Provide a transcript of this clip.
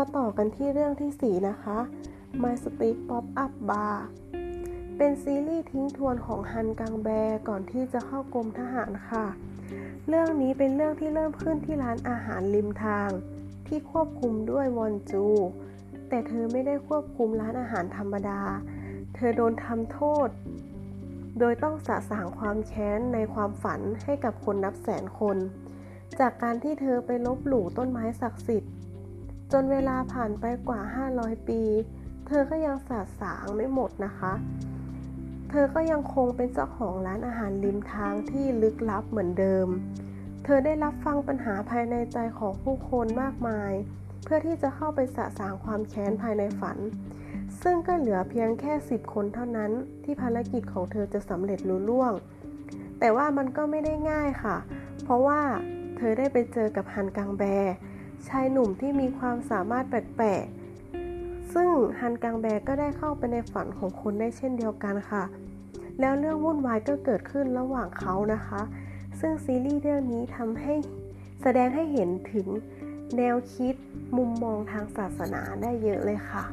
าต่อกันที่เรื่องที่ 4 นะคะ My Street Pop Up Bar เป็นซีรีส์ทิ้งทวนของฮันกังแบก่อนที่จะเข้ากรมทหารค่ะ เรื่องนี้เป็นเรื่องที่เริ่มขึ้นที่ร้านอาหารริมทาง ที่ควบคุมด้วยวอนจู แต่เธอไม่ได้ควบคุมร้านอาหารธรรมดา เธอโดนทำโทษ โดยต้องสะสางความแค้นในความฝันให้กับคนนับแสนคน จากการที่เธอไปลบหลู่ต้นไม้ศักดิ์สิทธิ์ จนเวลาผ่านไปกว่า 500 ปี เธอก็ยังสะสางไม่หมดนะคะ เธอก็ยังคงเป็นเจ้าของร้านอาหารริมทางที่ลึกลับเหมือนเดิม เธอได้รับฟังปัญหาภายในใจของผู้คนมากมาย เพื่อที่จะเข้าไปสะสางความแค้นภายในฝัน ซึ่งก็เหลือเพียงแค่ 10 คนเท่านั้น ที่ภารกิจของเธอจะสำเร็จลุล่วง แต่ว่ามันก็ไม่ได้ง่ายค่ะ เพราะว่าเธอได้ไปเจอกับฮันกังแบ ชายหนุ่มที่มีความสามารถแปลกๆ ซึ่งฮันกังแบก็ได้เข้าไปในฝันของคนได้เช่นเดียวกันค่ะ แล้วเรื่องวุ่นวายก็เกิดขึ้นระหว่างเขานะคะ ซึ่งซีรีส์เรื่องนี้ทำให้แสดงให้เห็นถึงแนวคิดมุมมองทางศาสนาได้เยอะเลยค่ะ